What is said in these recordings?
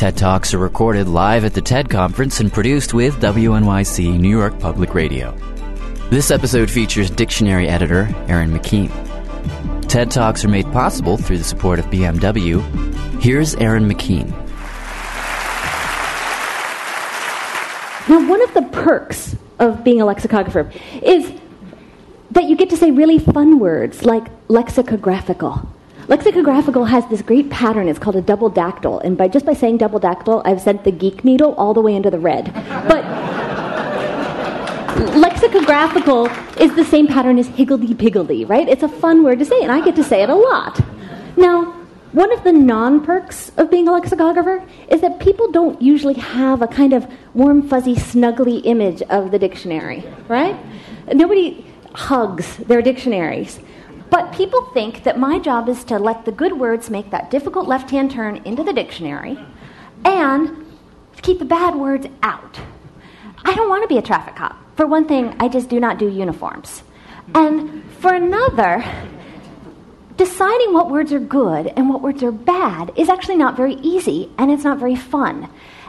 TED Talks are recorded live at the TED Conference and produced with WNYC New York Public Radio. This episode features dictionary editor Erin McKean. TED Talks are made possible through the support of BMW. Here's Erin McKean. Now, one of the perks of being a lexicographer is that you get to say really fun words like lexicographical. Lexicographical has this great pattern. It's called a double dactyl. And by just by saying double dactyl, I've sent the geek needle all the way into the red. But lexicographical is the same pattern as higgledy piggledy, right? It's a fun word to say, and I get to say it a lot. Now, one of the non perks of being a lexicographer is that people don't usually have a kind of warm, fuzzy, snuggly image of the dictionary, right? Nobody hugs their dictionaries. But people think that my job is to let the good words make that difficult left hand turn into the dictionary and keep the bad words out. I don't want to be a traffic cop. For one thing, I just do not do uniforms. And for another, deciding what words are good and what words are bad is actually not very easy and it's not very fun.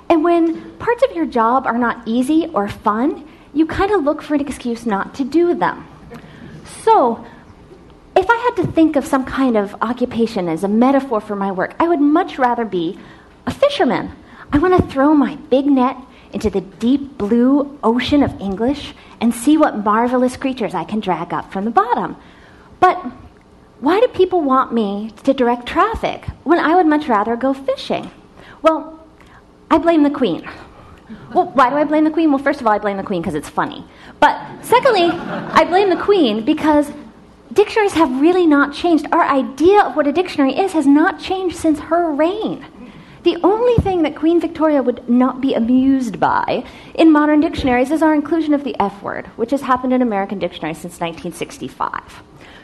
And when parts of your job are not easy or fun, you kind of look for an excuse not to do them. So, if I had to think of some kind of occupation as a metaphor for my work, I would much rather be a fisherman. I want to throw my big net into the deep blue ocean of English and see what marvelous creatures I can drag up from the bottom. But why do people want me to direct traffic when I would much rather go fishing? Well, I blame the queen. Well, why do I blame the queen? Well, first of all, I blame the queen because it's funny. But secondly, I blame the queen because dictionaries have really not changed. Our idea of what a dictionary is has not changed since her reign. The only thing that Queen Victoria would not be amused by in modern dictionaries is our inclusion of the F word, which has happened in American dictionaries since 1965.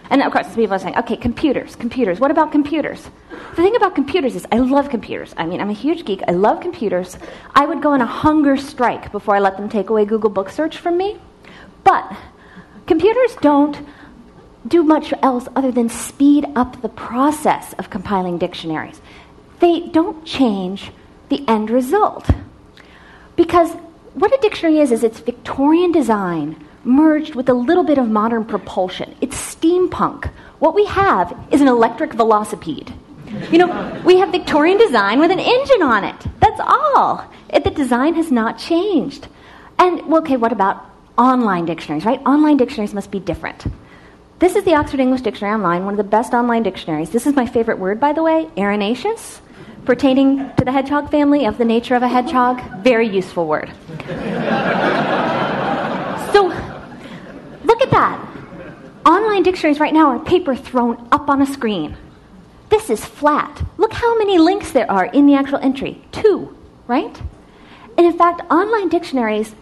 And of course, people are saying, okay, computers, computers. What about computers? The thing about computers is I love computers. I mean, I'm a huge geek. I love computers. I would go on a hunger strike before I let them take away Google Book Search from me. But computers don't do much else other than speed up the process of compiling dictionaries. They don't change the end result. Because what a dictionary is, is it's Victorian design merged with a little bit of modern propulsion. It's steampunk. What we have is an electric velocipede. You know, we have Victorian design with an engine on it. That's all. It, the design has not changed. And, well, okay, what about online dictionaries, right? Online dictionaries must be different. This is the Oxford English Dictionary Online, one of the best online dictionaries. This is my favorite word, by the way, erinaceous, pertaining to the hedgehog family of the nature of a hedgehog. Very useful word. so, look at that. Online dictionaries right now are paper thrown up on a screen. This is flat. Look how many links there are in the actual entry. Two, right? And in fact, online dictionaries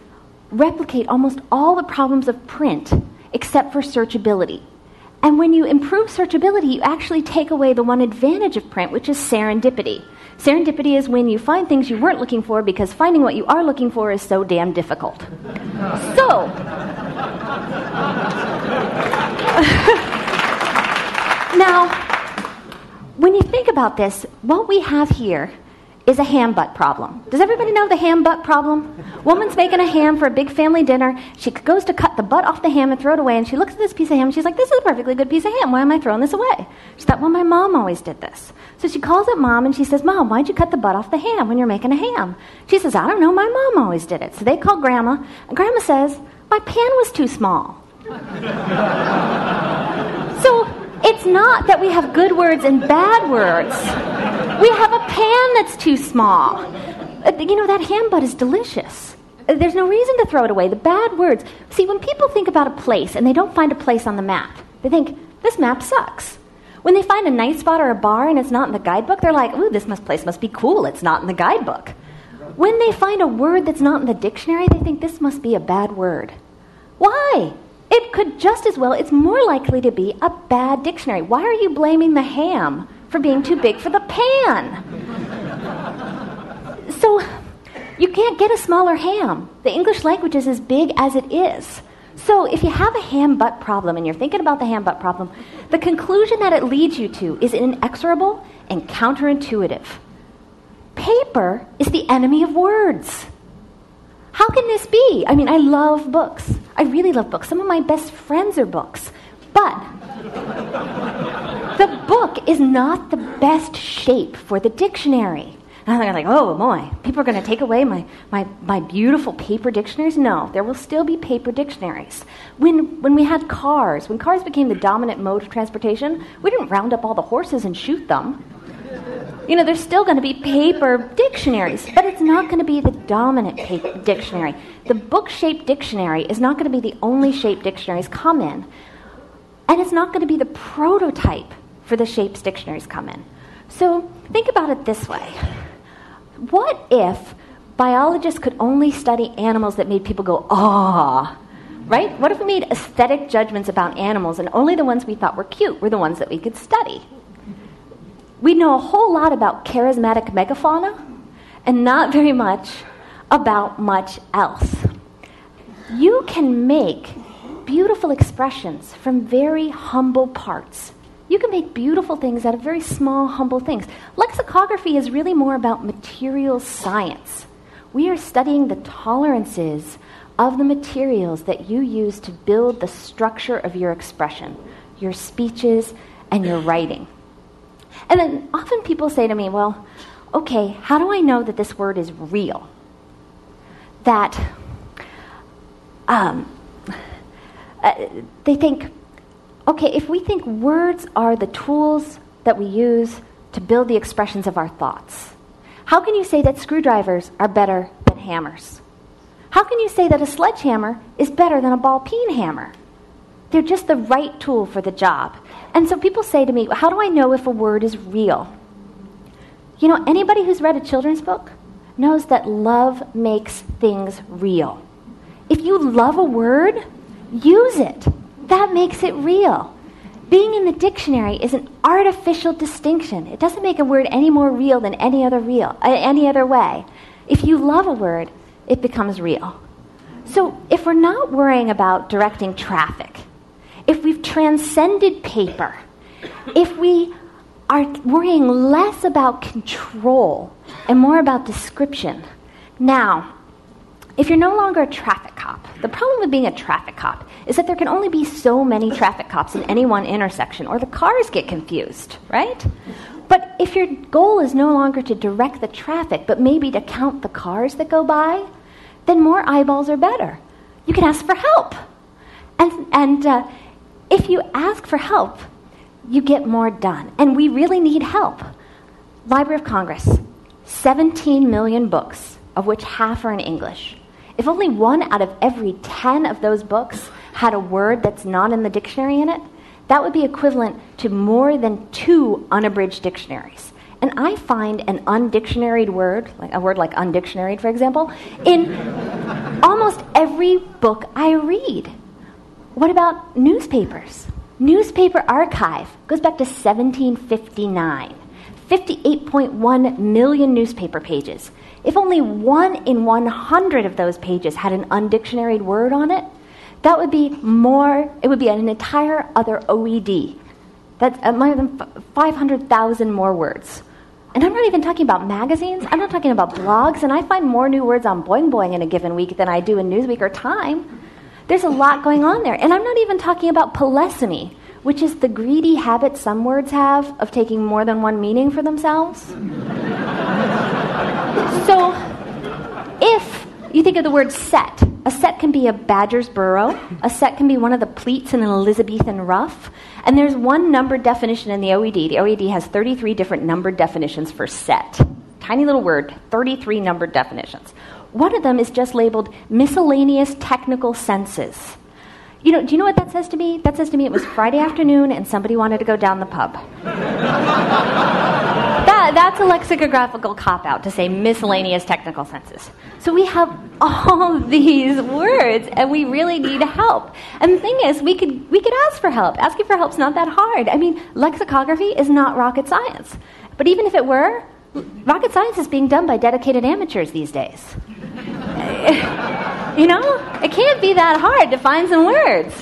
replicate almost all the problems of print except for searchability. And when you improve searchability, you actually take away the one advantage of print, which is serendipity. Serendipity is when you find things you weren't looking for because finding what you are looking for is so damn difficult. so, now, when you think about this, what we have here is a ham butt problem. Does everybody know the ham butt problem? Woman's making a ham for a big family dinner. She goes to cut the butt off the ham and throw it away, and she looks at this piece of ham and she's like, This is a perfectly good piece of ham. Why am I throwing this away? She thought, Well, my mom always did this. So she calls up mom and she says, Mom, why'd you cut the butt off the ham when you're making a ham? She says, I don't know. My mom always did it. So they call grandma, and grandma says, My pan was too small. so it's not that we have good words and bad words. We have a pan that's too small. Uh, you know, that ham butt is delicious. Uh, there's no reason to throw it away. The bad words. See, when people think about a place and they don't find a place on the map, they think, this map sucks. When they find a nice spot or a bar and it's not in the guidebook, they're like, ooh, this must, place must be cool. It's not in the guidebook. When they find a word that's not in the dictionary, they think this must be a bad word. Why? It could just as well, it's more likely to be a bad dictionary. Why are you blaming the ham for being too big for the pan. So you can't get a smaller ham. The English language is as big as it is. So if you have a ham butt problem and you're thinking about the ham butt problem, the conclusion that it leads you to is inexorable and counterintuitive. Paper is the enemy of words. How can this be? I mean, I love books. I really love books. Some of my best friends are books. But book is not the best shape for the dictionary. And they're like, oh boy, people are going to take away my, my, my beautiful paper dictionaries? No, there will still be paper dictionaries. When, when we had cars, when cars became the dominant mode of transportation, we didn't round up all the horses and shoot them. You know, there's still going to be paper dictionaries, but it's not going to be the dominant paper dictionary. The book shaped dictionary is not going to be the only shape dictionaries come in. And it's not going to be the prototype for the shapes dictionaries come in. So think about it this way What if biologists could only study animals that made people go, ah? Right? What if we made aesthetic judgments about animals and only the ones we thought were cute were the ones that we could study? we know a whole lot about charismatic megafauna and not very much about much else. You can make beautiful expressions from very humble parts. You can make beautiful things out of very small, humble things. Lexicography is really more about material science. We are studying the tolerances of the materials that you use to build the structure of your expression, your speeches, and your writing. And then often people say to me, well, okay, how do I know that this word is real? That um, uh, they think, okay, if we think words are the tools that we use to build the expressions of our thoughts, how can you say that screwdrivers are better than hammers? How can you say that a sledgehammer is better than a ball peen hammer? They're just the right tool for the job. And so people say to me, How do I know if a word is real? You know, anybody who's read a children's book knows that love makes things real. If you love a word, use it. That makes it real. Being in the dictionary is an artificial distinction. It doesn't make a word any more real than any other real, uh, any other way. If you love a word, it becomes real. So if we're not worrying about directing traffic, if we've transcended paper, if we are worrying less about control and more about description. Now, if you're no longer a traffic cop, the problem with being a traffic cop is that there can only be so many traffic cops in any one intersection, or the cars get confused, right? But if your goal is no longer to direct the traffic, but maybe to count the cars that go by, then more eyeballs are better. You can ask for help. And, and uh, if you ask for help, you get more done. And we really need help. Library of Congress, 17 million books, of which half are in English. If only one out of every 10 of those books had a word that's not in the dictionary in it, that would be equivalent to more than two unabridged dictionaries. And I find an undictionaried word, like a word like undictionaried, for example, in almost every book I read. What about newspapers? Newspaper archive goes back to 1759. 58.1 million newspaper pages. If only one in 100 of those pages had an undictionaried word on it, that would be more, it would be an entire other OED. That's uh, more than 500,000 more words. And I'm not even talking about magazines, I'm not talking about blogs, and I find more new words on Boing Boing in a given week than I do in Newsweek or Time. There's a lot going on there. And I'm not even talking about polysemy, which is the greedy habit some words have of taking more than one meaning for themselves. so, if you think of the word set, a set can be a badger's burrow, a set can be one of the pleats in an Elizabethan ruff, and there's one numbered definition in the OED. The OED has 33 different numbered definitions for set. Tiny little word, 33 numbered definitions. One of them is just labeled miscellaneous technical senses. You know, do you know what that says to me? That says to me it was Friday afternoon and somebody wanted to go down the pub. that, that's a lexicographical cop out to say miscellaneous technical senses. So we have all these words and we really need help. And the thing is, we could, we could ask for help. Asking for help's not that hard. I mean, lexicography is not rocket science. But even if it were, rocket science is being done by dedicated amateurs these days. you know, it can't be that hard to find some words.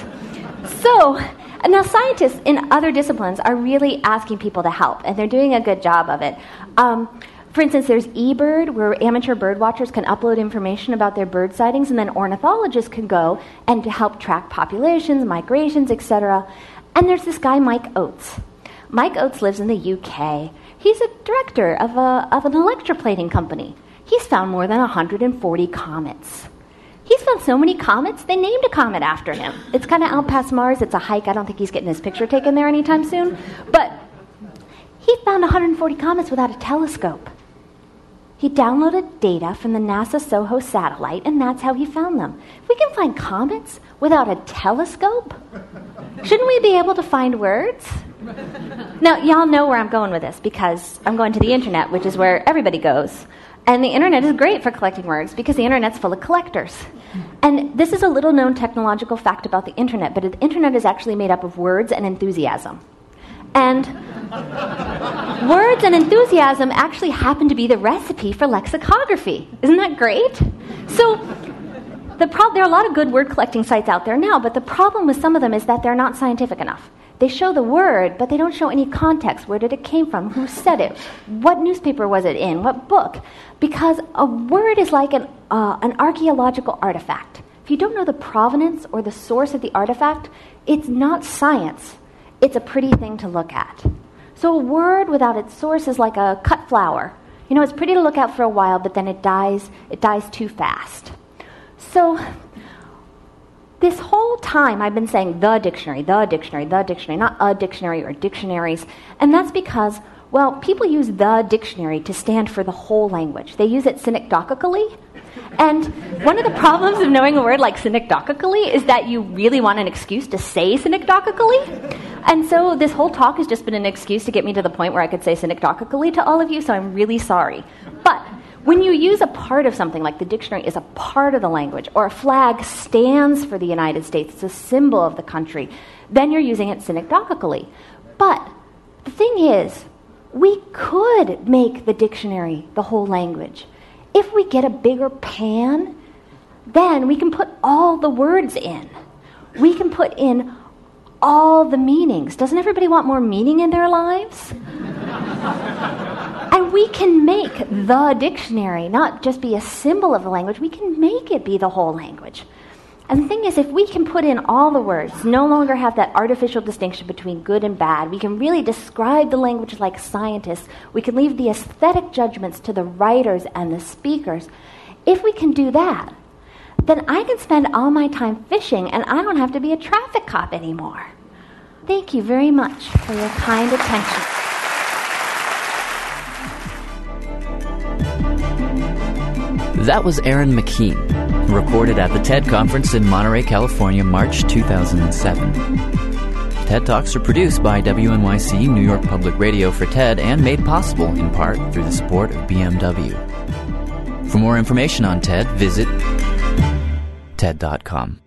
So, now scientists in other disciplines are really asking people to help, and they're doing a good job of it. Um, For instance, there's eBird, where amateur bird watchers can upload information about their bird sightings, and then ornithologists can go and help track populations, migrations, etc. And there's this guy, Mike Oates. Mike Oates lives in the UK. He's a director of, a, of an electroplating company. He's found more than 140 comets. He's found so many comets, they named a comet after him. It's kind of out past Mars. It's a hike. I don't think he's getting his picture taken there anytime soon. But he found 140 comets without a telescope. He downloaded data from the NASA SOHO satellite, and that's how he found them. If we can find comets without a telescope, shouldn't we be able to find words? Now, y'all know where I'm going with this because I'm going to the internet, which is where everybody goes. And the internet is great for collecting words because the internet's full of collectors. And this is a little known technological fact about the internet, but the internet is actually made up of words and enthusiasm. And words and enthusiasm actually happen to be the recipe for lexicography. Isn't that great? So, the pro- there are a lot of good word collecting sites out there now, but the problem with some of them is that they're not scientific enough. They show the word, but they don't show any context. Where did it came from? Who said it? What newspaper was it in? What book? Because a word is like an, uh, an archaeological artifact. If you don't know the provenance or the source of the artifact, it's not science it's a pretty thing to look at. So a word without its source is like a cut flower. You know, it's pretty to look at for a while, but then it dies, it dies too fast. So this whole time I've been saying the dictionary, the dictionary, the dictionary, not a dictionary or dictionaries. And that's because, well, people use the dictionary to stand for the whole language. They use it synecdochically, and one of the problems of knowing a word like synecdochically is that you really want an excuse to say synecdochically. And so this whole talk has just been an excuse to get me to the point where I could say synecdochically to all of you, so I'm really sorry. But when you use a part of something like the dictionary is a part of the language, or a flag stands for the United States, it's a symbol of the country, then you're using it synecdochically. But the thing is, we could make the dictionary the whole language. If we get a bigger pan, then we can put all the words in. We can put in all the meanings. Doesn't everybody want more meaning in their lives? we can make the dictionary not just be a symbol of the language, we can make it be the whole language. And the thing is, if we can put in all the words, no longer have that artificial distinction between good and bad, we can really describe the language like scientists, we can leave the aesthetic judgments to the writers and the speakers. If we can do that, then I can spend all my time fishing and I don't have to be a traffic cop anymore. Thank you very much for your kind attention. That was Erin McKean, recorded at the TED Conference in Monterey, California, March 2007. TED Talks are produced by WNYC New York Public Radio for TED and made possible in part through the support of BMW. For more information on TED, visit TED.com.